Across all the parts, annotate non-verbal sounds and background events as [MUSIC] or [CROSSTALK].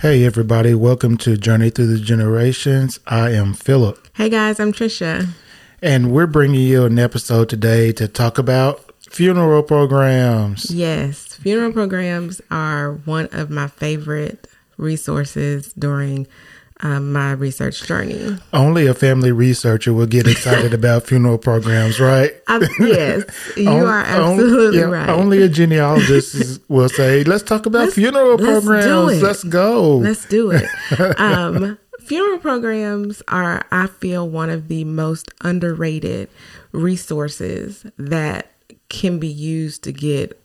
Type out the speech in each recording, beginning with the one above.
Hey, everybody, welcome to Journey Through the Generations. I am Philip. Hey, guys, I'm Trisha. And we're bringing you an episode today to talk about funeral programs. Yes, funeral programs are one of my favorite resources during um, my research journey. Only a family researcher will get excited about funeral programs, right? I, yes, [LAUGHS] you only, are absolutely yeah, right. Only a genealogist will say, "Let's talk about let's, funeral let's programs. Let's go. Let's do it." [LAUGHS] um, funeral programs are, I feel, one of the most underrated resources that can be used to get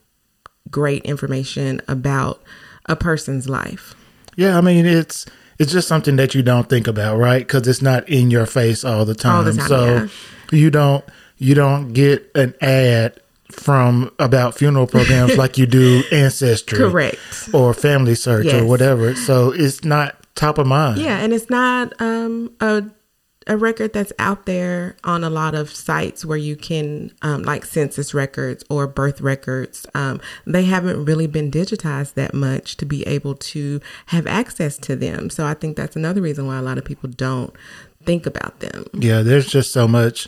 great information about a person's life. Yeah, I mean it's it's just something that you don't think about, right? Because it's not in your face all the time. All the time so yeah. you don't you don't get an ad from about funeral programs [LAUGHS] like you do ancestry, correct, or family search yes. or whatever. So it's not top of mind. Yeah, and it's not um, a a record that's out there on a lot of sites where you can, um, like census records or birth records. Um, they haven't really been digitized that much to be able to have access to them. So I think that's another reason why a lot of people don't think about them. Yeah, there's just so much,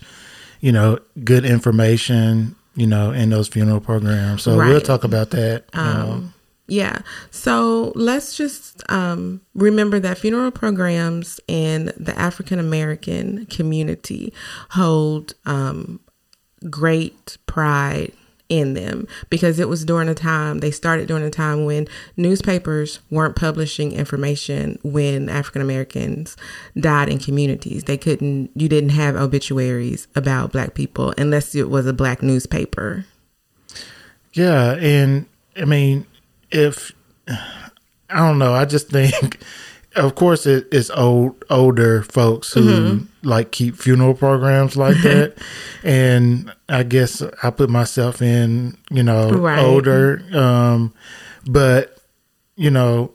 you know, good information, you know, in those funeral programs. So right. we'll talk about that. Um, yeah. So let's just um, remember that funeral programs in the African American community hold um, great pride in them because it was during a time they started during a time when newspapers weren't publishing information when African Americans died in communities. They couldn't you didn't have obituaries about black people unless it was a black newspaper. Yeah, and I mean if I don't know, I just think, [LAUGHS] of course, it, it's old older folks who mm-hmm. like keep funeral programs like [LAUGHS] that, and I guess I put myself in, you know, right. older, um, but you know.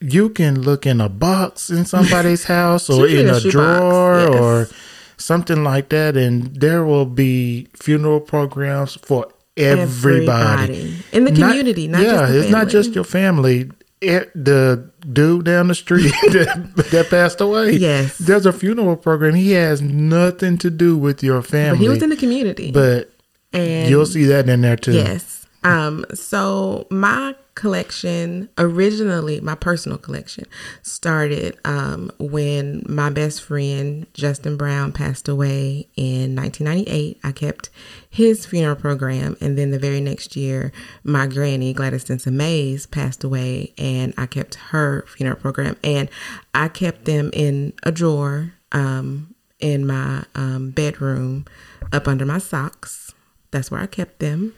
You can look in a box in [LAUGHS] somebody's house or in a, drawer yes. or something like that, and there will be funeral programs for everybody, everybody. in the community. Not, not yeah, it's not just your family. It, the dude down the street [LAUGHS] that, that, passed away. Yes, there's a funeral program. He has nothing to do with your family. But he was in the community, but and you'll see that in there too. Yes. Um. So my collection originally my personal collection started um, when my best friend justin brown passed away in 1998 i kept his funeral program and then the very next year my granny gladys Denson mays passed away and i kept her funeral program. And i kept them in a drawer um, in my um, bedroom up under my socks. That's where i kept them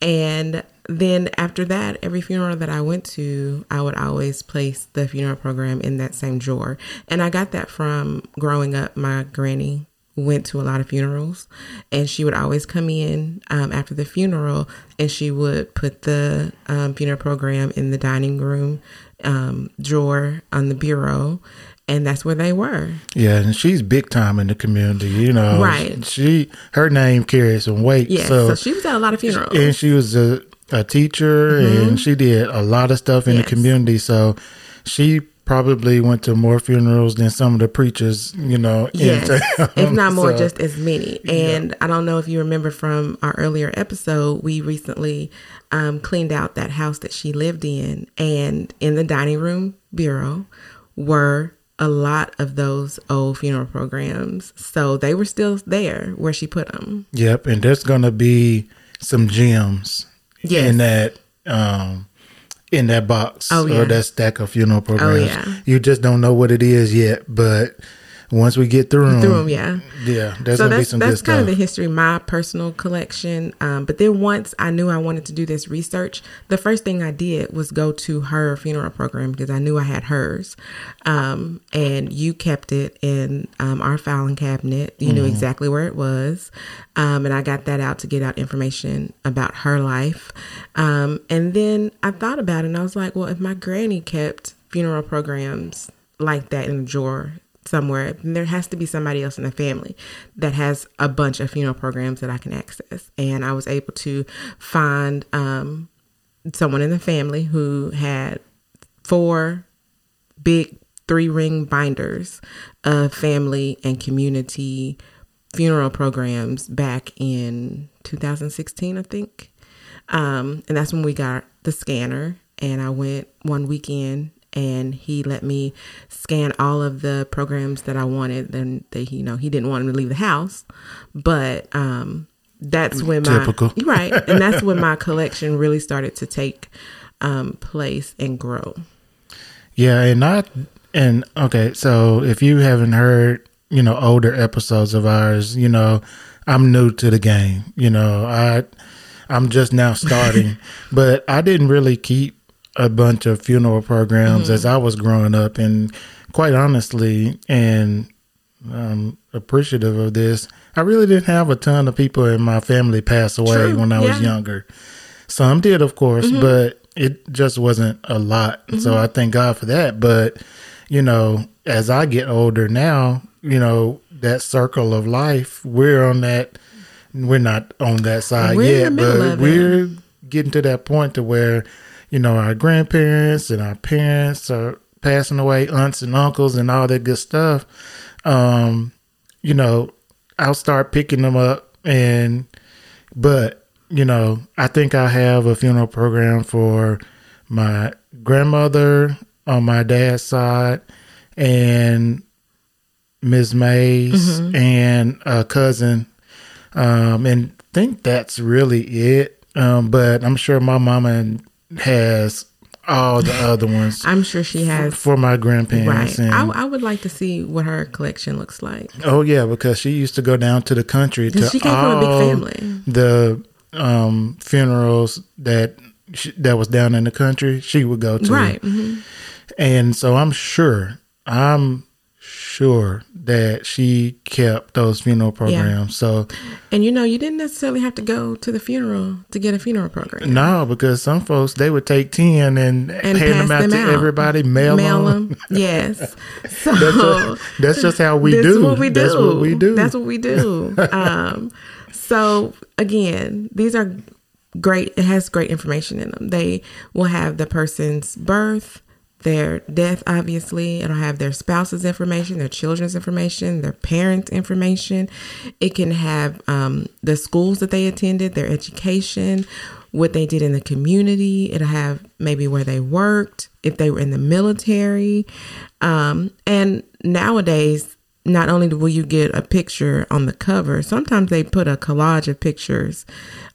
and then after that, every funeral that I went to, I would always place the funeral program in that same drawer. And I got that from growing up. My granny went to a lot of funerals and she would always come in um, after the funeral and she would put the um, funeral program in the dining room um, drawer on the bureau and that's where they were. Yeah, and she's big time in the community, you know. Right. She her name carries some weight. Yeah, so, so she was at a lot of funerals. And she was a a teacher mm-hmm. and she did a lot of stuff in yes. the community. So she probably went to more funerals than some of the preachers, you know, yes, if not more, [LAUGHS] so, just as many. And yeah. I don't know if you remember from our earlier episode, we recently um, cleaned out that house that she lived in, and in the dining room bureau were a lot of those old funeral programs. So they were still there where she put them. Yep, and there's gonna be some gems yes. in that um in that box oh, yeah. or that stack of funeral programs. Oh, yeah. You just don't know what it is yet, but once we get through them, through them, yeah, yeah, there's so gonna be some that's good stuff. kind of the history, my personal collection. Um, but then once I knew I wanted to do this research, the first thing I did was go to her funeral program because I knew I had hers, um, and you kept it in um, our filing cabinet. You mm knew mm-hmm. exactly where it was, um, and I got that out to get out information about her life. Um, and then I thought about it, and I was like, well, if my granny kept funeral programs like that in a drawer somewhere, there has to be somebody else in the family that has a bunch of funeral programs that I can access. And I was able to find um, someone in the family who had four big three ring binders of family and community funeral programs back in 2016, I think. Um, and that's when we got the scanner. And I went one weekend and he let me scan all of the programs that I wanted. And that you know he didn't want me to leave the house, but um, that's when my Typical. [LAUGHS] right, and that's when my [LAUGHS] collection really started to take um, place and grow. Yeah, and not and okay. So if you haven't heard, you know, older episodes of ours, you know, I'm new to the game. You know, I I'm just now starting, [LAUGHS] but I didn't really keep a bunch of funeral programs mm-hmm. as I was growing up, and quite honestly, and I'm appreciative of this. I really didn't have a ton of people in my family pass away True. when I yeah. was younger. Some did, of course, mm-hmm. but it just wasn't a lot. Mm-hmm. So I thank God for that. But, you know, as I get older now, you know, that circle of life, we're on that, we're not on that side we're yet, but we're getting to that point to where you know, our grandparents and our parents are passing away, aunts and uncles and all that good stuff. Um, you know, I'll start picking them up and but, you know, I think I have a funeral program for my grandmother on my dad's side and Ms. Mays mm-hmm. and a cousin. Um, and think that's really it. Um, but I'm sure my mama and has all the other ones. [LAUGHS] I'm sure she has for, for my grandparents. Right. And, I, I, would like to see what her collection looks like. Oh yeah, because she used to go down to the country to she came all from a big family. the um, funerals that she, that was down in the country. She would go to right, mm-hmm. and so I'm sure I'm sure that she kept those funeral programs. Yeah. So, and you know, you didn't necessarily have to go to the funeral to get a funeral program. No, because some folks they would take ten and, and hand them out them to out. everybody, mail, mail them. them. [LAUGHS] Yes, so that's, just, that's, just, how we do. What we do. That's what we do. That's what we do. um, so again, these are great. It has great information in them. They will have the person's birth their death, obviously. It'll have their spouse's information, their children's information, their parents' information. It can have um, the schools that they attended, their education, what they did in the community. It'll have maybe where they worked, if they were in the military. Um, and nowadays, not only will you get a picture on the cover, sometimes they put a collage of pictures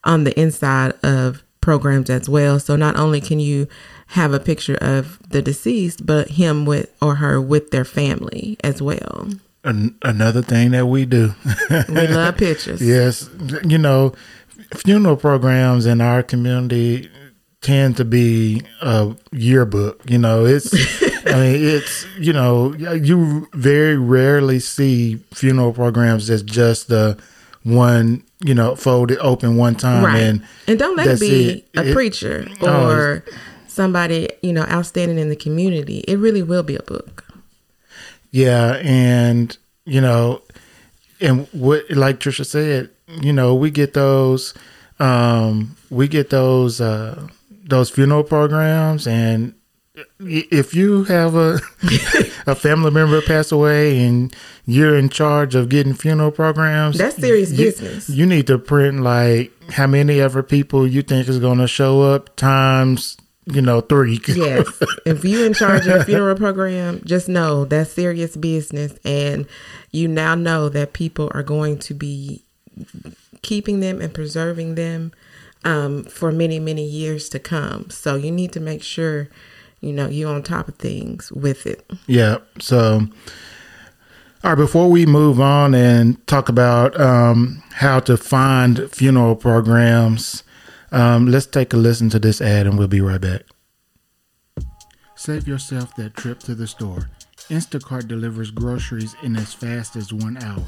on the inside of programs as well. So not only can you have a picture of the deceased, but him with or her with their family as well. An- another thing that we do. [LAUGHS] we love pictures. Yes. You know, funeral programs in our community tend to be a yearbook. You know, it's, [LAUGHS] I mean, it's, you know, you very rarely see funeral programs that's just the one, you know, folded open one time. Right. And, and don't let it be it. a it, preacher oh, or somebody, you know, outstanding in the community, it really will be a book. Yeah, and you know, and what like Trisha said, you know, we get those um we get those uh those funeral programs and if you have a [LAUGHS] a family member pass away and you're in charge of getting funeral programs, that's serious you, business. You need to print like how many ever people you think is going to show up times you know, three. [LAUGHS] yes. If you're in charge of a funeral program, just know that's serious business. And you now know that people are going to be keeping them and preserving them um, for many, many years to come. So you need to make sure, you know, you're on top of things with it. Yeah. So, all right, before we move on and talk about um, how to find funeral programs, um, let's take a listen to this ad and we'll be right back. Save yourself that trip to the store. Instacart delivers groceries in as fast as one hour.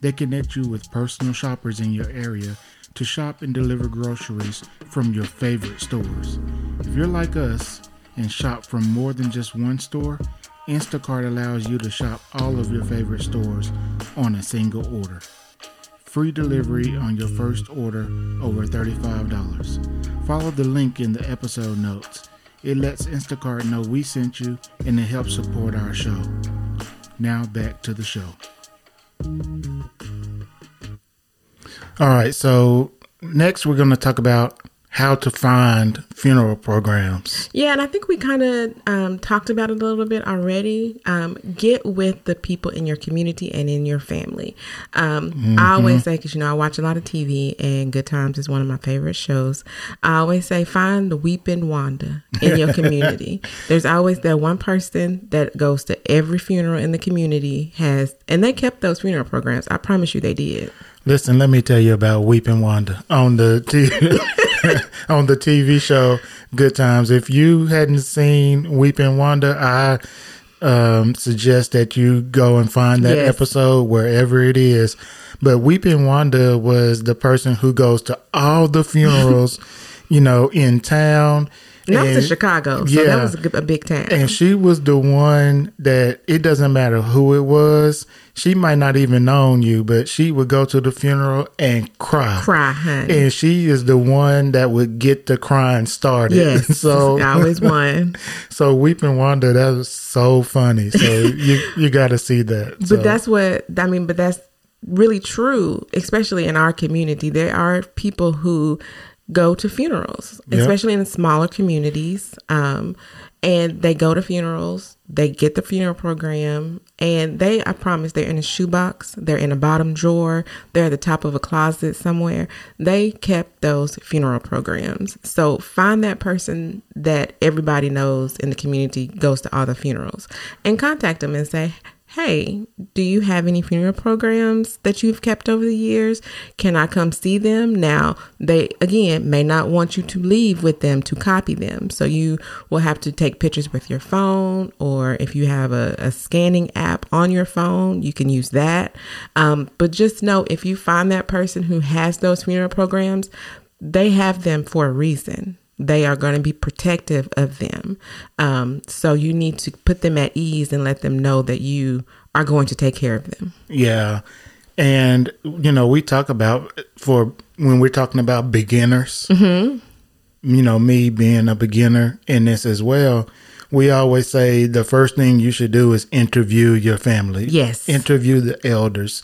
They connect you with personal shoppers in your area to shop and deliver groceries from your favorite stores. If you're like us and shop from more than just one store, Instacart allows you to shop all of your favorite stores on a single order. Free delivery on your first order over $35. Follow the link in the episode notes. It lets Instacart know we sent you and it helps support our show. Now back to the show. All right, so next we're going to talk about how to find funeral programs. Yeah, and I think we kind of um, talked about it a little bit already. Um, get with the people in your community and in your family. Um, mm-hmm. I always say, because you know, I watch a lot of TV, and Good Times is one of my favorite shows. I always say, find the weeping Wanda in your community. [LAUGHS] There's always that one person that goes to every funeral in the community has, and they kept those funeral programs. I promise you, they did. Listen, let me tell you about Weeping Wanda on the TV. [LAUGHS] on the TV show Good Times. If you hadn't seen Weeping Wanda, I um, suggest that you go and find that yes. episode wherever it is. But Weeping Wanda was the person who goes to all the funerals, [LAUGHS] you know, in town and that was in Chicago, so yeah, that was a, a big town. And she was the one that it doesn't matter who it was. She might not even known you, but she would go to the funeral and cry, cry, honey. And she is the one that would get the crying started. [LAUGHS] Yes, so I always one. [LAUGHS] so weeping Wanda, that was so funny. So [LAUGHS] you you got to see that. But that's what I mean. But that's really true, especially in our community. There are people who go to funerals, yep. especially in smaller communities. Um, and they go to funerals, they get the funeral program, and they, I promise, they're in a shoebox, they're in a bottom drawer, they're at the top of a closet somewhere. They kept those funeral programs. So find that person that everybody knows in the community goes to all the funerals and contact them and say, hey, do you have any funeral programs that you've kept over the years? Can I come see them? Now, they again may not want you to leave with them to copy them. So you will have to take pictures with your phone, or if you have a, a scanning app on your phone, you can use that. Um, but just know if you find that person who has those funeral programs, they have them for a reason they are going to be protective of them. Um, so you need to put them at ease and let them know that you are going to take care of them. Yeah. And, you know, we talk about for when we're talking about beginners, mm-hmm. you know, me being a beginner in this as well, we always say the first thing you should do is interview your family. Yes. Interview the elders.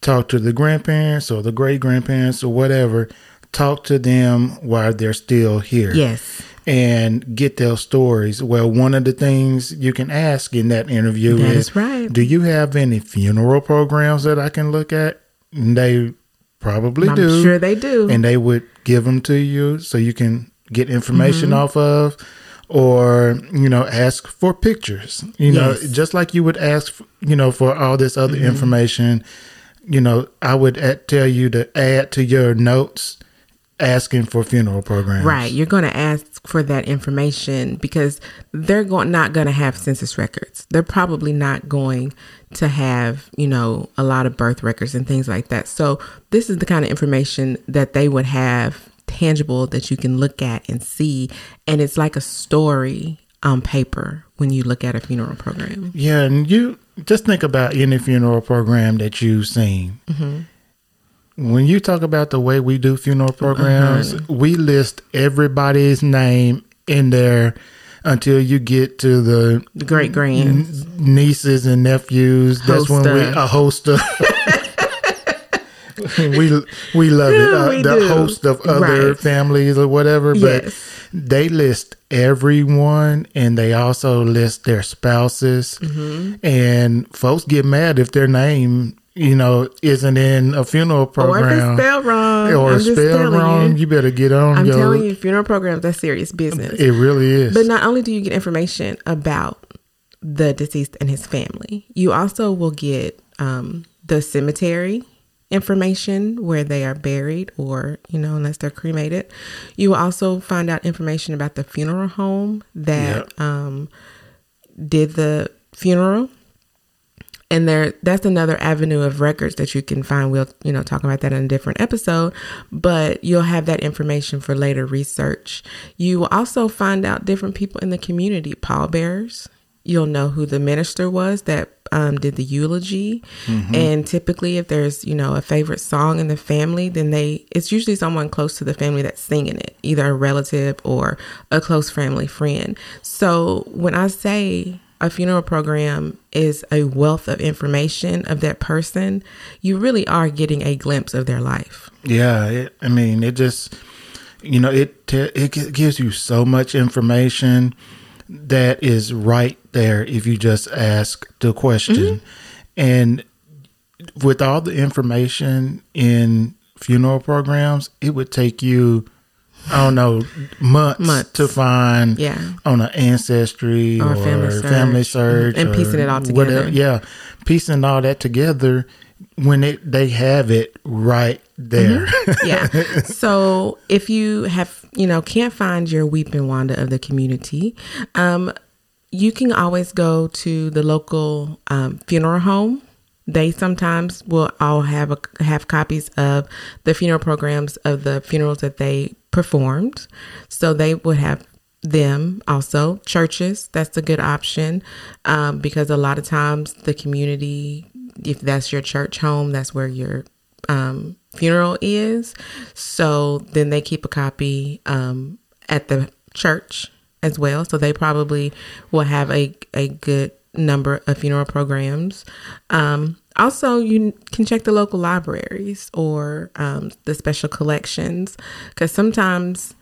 Talk to the grandparents or the great grandparents or whatever talk to them while they're still here. Yes. And get their stories. Well, one of the things you can ask in that interview that is, is right. Do you have any funeral programs that I can look at? And they probably I'm do. Sure, they do. And they would give them to you so you can get information mm-hmm. off of or you know ask for pictures you know just like you would ask you know for all this other mm-hmm. information you know i would add, tell you to add to your notes asking for funeral programs. Right. You're going to ask for that information because they're going not going to have census records. They're probably not going to have, you know, a lot of birth records and things like that. So, this is the kind of information that they would have tangible that you can look at and see and it's like a story on paper when you look at a funeral program. Yeah, and you just think about any funeral program that you've seen. hmm when you talk about the way we do funeral programs, uh-huh. we list everybody's name in there until you get to the, the great grands, n- nieces and nephews. That's when we a host of. [LAUGHS] we we love it. Uh, the do. host of other right. families or whatever, but yes. they list everyone and they also list their spouses. Mm-hmm. And folks get mad if their name you know, isn't in a funeral program. Or if it's spelled wrong. Or spelled wrong, you. you. better get on. I'm your, telling you, funeral programs, that's serious business. It really is. But not only do you get information about the deceased and his family, you also will get um, the cemetery information where they are buried or, you know, unless they're cremated. You will also find out information about the funeral home that yep. um, did the funeral and there that's another avenue of records that you can find we'll you know talk about that in a different episode but you'll have that information for later research you will also find out different people in the community pallbearers you'll know who the minister was that um, did the eulogy. And typically, if there's you know a favorite song in the family, then they it's usually someone close to the family that's singing it, either a relative or a close family friend. So when I say a funeral program is a wealth of information of that person, you really are getting a glimpse of their life. Yeah, it, I mean, it just you know it it gives you so much information that is right there if you just ask the question, mm-hmm. and with all the information in funeral programs, it would take you. I don't know months, Months. to find Yeah. on an ancestry Or or, family family search. search, And piecing it all whatever. together. Yeah, piecing all that together when it they have it right there. yeah. [LAUGHS] So if you have, you know, can't find your weeping Wanda of the community, um, you can always go to the local um, funeral home. They sometimes will all have a, have copies of the funeral programs of the funerals that they performed. So they would have them also. Churches that's a good option um, because a lot of times the community if that's your church home that's where your um, funeral is. So then they keep a copy um, at the church as well. So they probably will have a, a good number of funeral programs um, also you can check the local libraries or um, the special collections because sometimes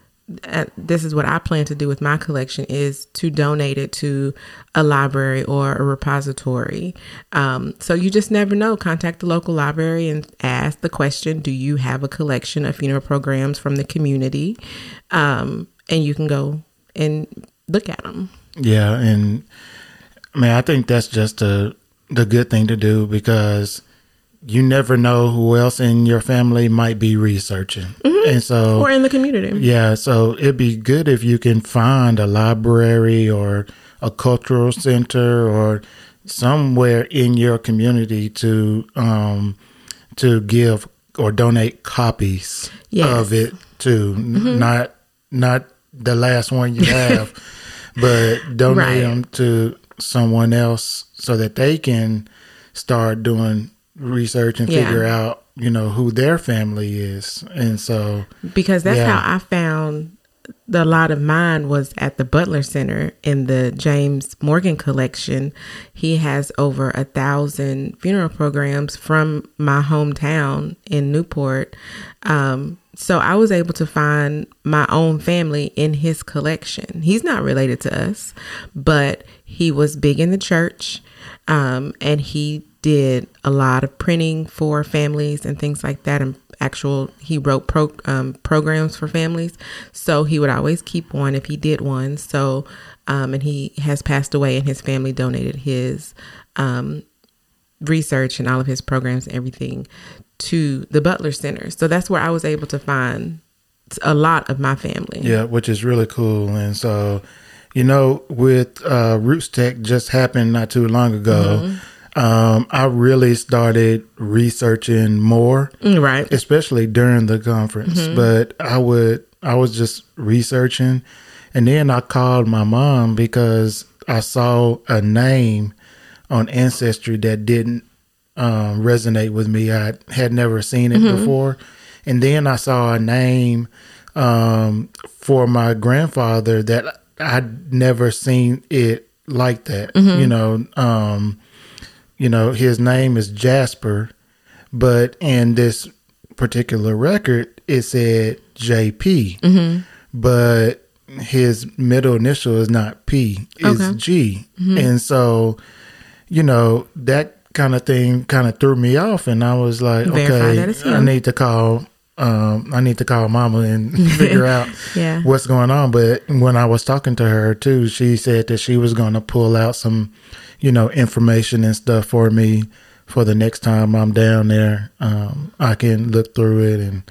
uh, this is what I plan to do with my collection is to donate it to a library or a repository. Um, so you just never know. Contact the local library and ask the question: Do you have a collection of funeral programs from the community? Um, and you can go and look at them. Yeah, and I mean, I think that's just a the good thing to do because you never know who else in your family might be researching, and so Or in the community. yeah, so it'd be good if you can find a library or a cultural center or somewhere in your community to um to give or donate copies Yes. of it to N- not not the last one you have [LAUGHS] but donate Right. them to someone else so that they can start doing research and Yeah. figure out you know who their family is and so because that's Yeah. how I found the, lot of mine was at the Butler Center in the James Morgan collection. He has over a thousand funeral programs from my hometown in Newport. Um, so I was able to find my own family in his collection. He's not related to us, but he was big in the church, um, and he did a lot of printing for families and things like that and actual he wrote pro, um, programs for families so he would always keep one if he did one so um, and he has passed away and his family donated his um, research and all of his programs and everything to the butler center. So that's where i was able to find a lot of my family. Yeah, which is really cool. And so, you know, with uh, RootsTech just happened not too long ago, um, I really started researching more, Mm, right. especially during the conference. But I would, I was just researching, and then I called my mom because I saw a name on Ancestry that didn't um, resonate with me. I had never seen it before. And then I saw a name um, for my grandfather that I'd never seen it like that. You know, um, you know, his name is Jasper, but in this particular record, it said JP, but his middle initial is not P, it's Okay. G. And so, you know, that kind of thing kind of threw me off and I was like, Verify okay, I need to call um I need to call mama and [LAUGHS] figure out [LAUGHS] Yeah. what's going on. But when I was talking to her too, she said that she was going to pull out some, you know, information and stuff for me for the next time I'm down there. Um, I can look through it and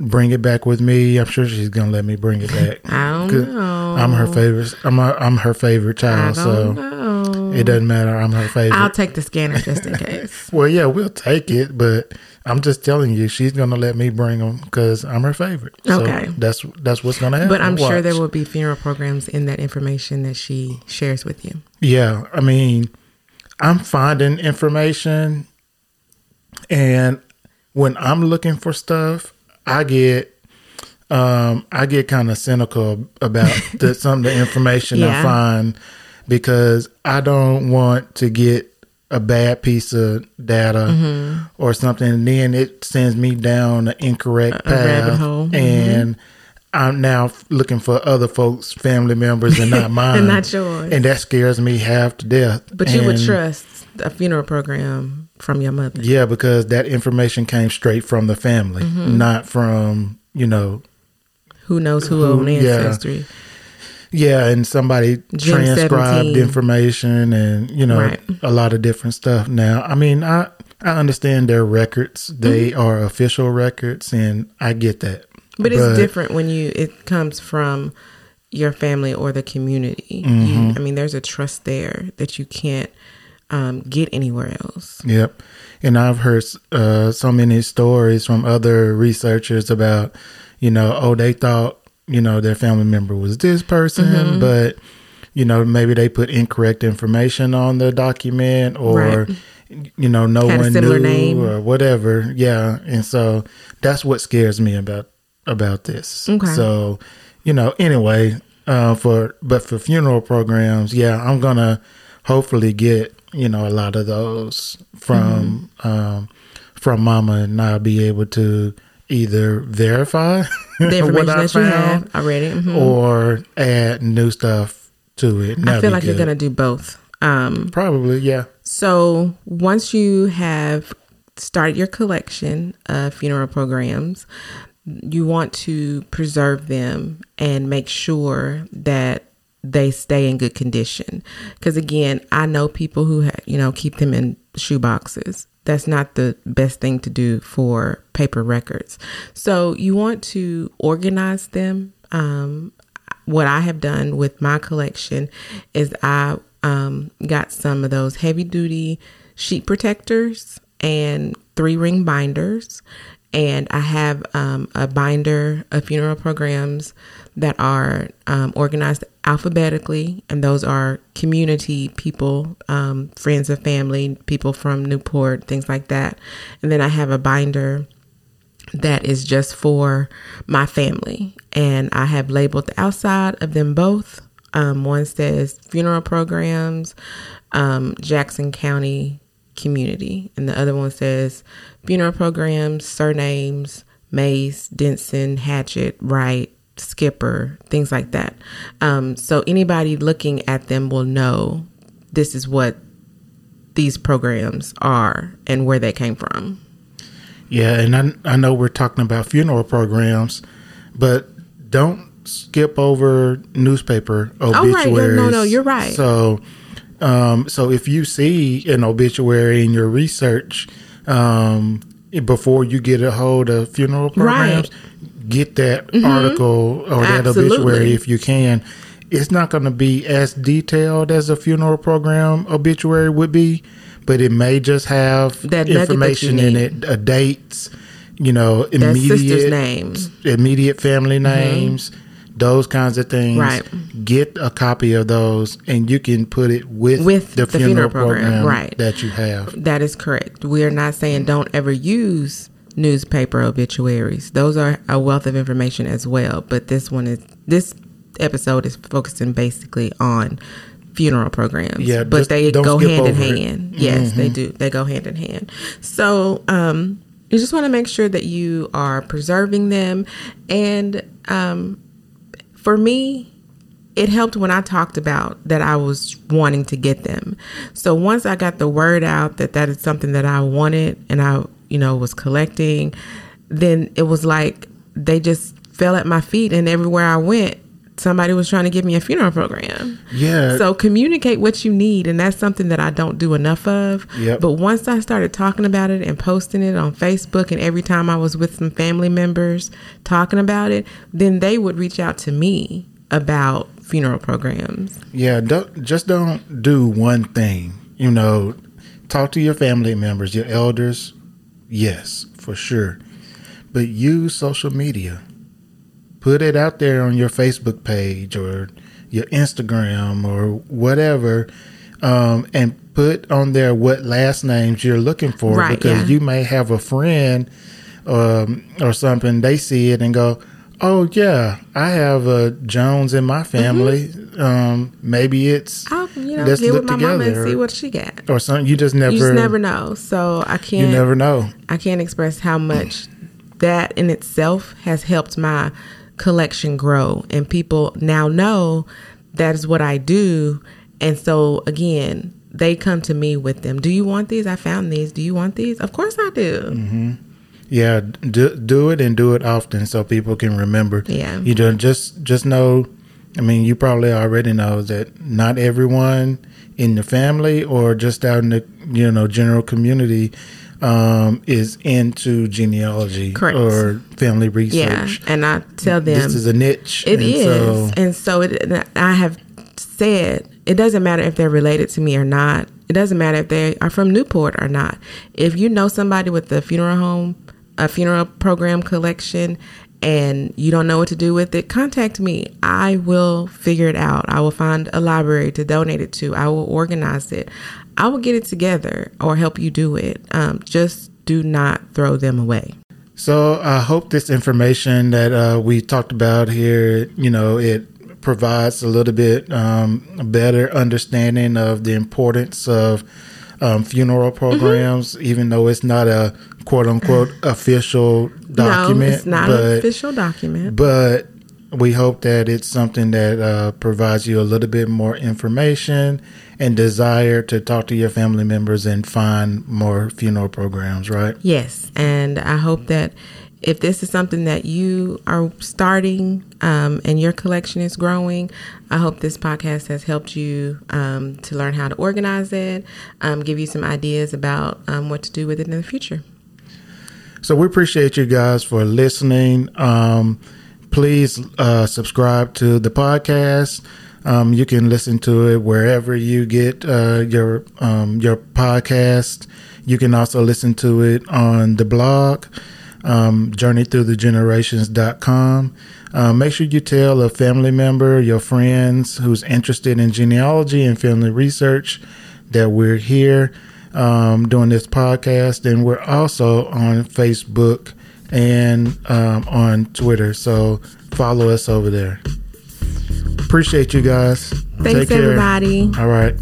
bring it back with me. I'm sure she's gonna let me bring it back. [LAUGHS] I don't know. I'm her favorite. I'm a, I'm her favorite I child. don't So know. It doesn't matter. I'm her favorite. I'll take the scanner just in [LAUGHS] case. well, yeah, we'll take it, but I'm just telling you, she's gonna let me bring them because I'm her favorite. So Okay. that's that's what's gonna happen. But I'm sure there will be funeral programs in that information that she shares with you. Yeah, I mean, I'm finding information, and when I'm looking for stuff, I get um I get kind of cynical about [LAUGHS] the some of the information I find because I don't want to get a bad piece of data Mm-hmm. or something and then it sends me down an incorrect A- a path hole. Mm-hmm. and I'm now looking for other folks' family members and not [LAUGHS] mine. and not yours. And that scares me half to death. But you would trust a funeral program from your mother. Yeah, because that information came straight from the family, Mm-hmm. not from, you know, Who knows who, Who- yeah. ancestry? yeah, and somebody Gen transcribed 17. information and, you know, Right. a lot of different stuff. Now, I mean, I I understand their records. They Mm-hmm. are official records and I get that. But it's different when you it comes from your family or the community. Mm-hmm. You, I mean, there's a trust there that you can't um, get anywhere else. Yep. And I've heard uh, so many stories from other researchers about, you know, oh, they thought, you know, their family member was this person, Mm-hmm. but, you know, maybe they put incorrect information on the document or, Right. you know, no Had one knew name. or whatever. Yeah. And so that's what scares me about about this. Okay. So, you know, anyway, uh, for but for funeral programs, yeah, I'm gonna hopefully get you know a lot of those from Mm-hmm. um, from Mama, and I'll be able to either verify [LAUGHS] The [LAUGHS] information I that you have already. mhm. or add new stuff to it. I feel like you're going to do both. Um, probably yeah. So once you have started your collection of funeral programs, you want to preserve them and make sure that they stay in good condition. Because again, I know people who ha- you know keep them in shoe boxes. That's not the best thing to do for paper records. So you want to organize them. Um, what I have done with my collection is I um, got some of those heavy duty sheet protectors and three ring binders. And I have um, a binder of funeral programs that are um, organized alphabetically, and those are community people, um, friends of family, people from Newport, things like that. And then I have a binder that is just for my family. And I have labeled the outside of them both. Um, one says funeral programs, um, Jackson County community, and the other one says funeral programs, surnames, Mays, Denson, Hatchet, Wright, Skipper, things like that. Um, so anybody looking at them will know this is what these programs are and where they came from. Yeah, and I I know we're talking about funeral programs, but don't skip over newspaper obituaries. Oh, right. No, no, you're right. So, um, so if you see an obituary in your research, um, before you get a hold of funeral programs, get that article or that Mm-hmm. Absolutely. obituary if you can. It's not going to be as detailed as a funeral program obituary would be, but it may just have That nugget that information in it, uh, dates, you know, immediate names. immediate family names, those kinds of things. Right. Get a copy of those, and you can put it with, With the, the funeral, funeral program, program, right. that you have. That is correct. We are not saying don't ever use newspaper obituaries. Those are a wealth of information as well. But this one is this episode is focusing basically on funeral programs. Yeah, but they go hand in over it. Mm-hmm. hand. Yes, they do. They go hand in hand. So um, you just want to make sure that you are preserving them, and um, for me, it helped when I talked about that I was wanting to get them. So once I got the word out that that is something that I wanted and I, you know, was collecting, then it was like they just fell at my feet and everywhere I went, somebody was trying to give me a funeral program. Yeah. So communicate what you need and that's something that I don't do enough of. Yep. But once I started talking about it and posting it on Facebook and every time I was with some family members talking about it, then they would reach out to me about funeral programs. Yeah, don't, just don't do one thing. You know, talk to your family members, your elders. Yes, for sure. But use social media. Put it out there on your Facebook page or your Instagram or whatever, um, and put on there what last names you're looking for Right, because yeah. you may have a friend um, or something. They see it and go, "Oh yeah, I have a Jones in my family. Um, maybe it's I'll you know Let's get look with my mama and together. see what she got. or something. You just never, You just never know. So I can't. You never know. I can't express how much that in itself has helped my collection grow. And people now know that is what I do. And so, again, they come to me with them. Do you want these? I found these. Do you want these? Of course I do. Yeah, do, do it and do it often so people can remember. Yeah. You don't just just know. I mean, you probably already know that not everyone in the family or just out in the you know general community um, is into genealogy Correct. or family research. Yeah. And I tell them This is a niche. It and is, so- and so it. I have said it doesn't matter if they're related to me or not. It doesn't matter if they are from Newport or not. If you know somebody with a funeral home, a funeral program collection, and you don't know what to do with it, contact me. I will figure it out. I will find a library to donate it to. I will organize it. I will get it together or help you do it. Um, just do not throw them away. So I hope this information that uh, we talked about here, you know, it provides a little bit um, better understanding of the importance of um, funeral Mm-hmm. programs, even though it's not a quote unquote official document. no, it's not but, an official document. But we hope that it's something that uh, provides you a little bit more information and desire to talk to your family members and find more funeral programs, right? Yes, and I hope that if this is something that you are starting um, and your collection is growing, I hope this podcast has helped you um, to learn how to organize it, um, give you some ideas about um, what to do with it in the future. So we appreciate you guys for listening. Um, please uh, subscribe to the podcast. Um, you can listen to it wherever you get uh, your um, your podcast. You can also listen to it on the blog, um, journeythroughthegenerations.com. Uh, make sure you tell a family member, your friends who's interested in genealogy and family research that we're here um, doing this podcast. And we're also on Facebook and um, on Twitter. So follow us over there. Appreciate you guys. Thanks, everybody. All right.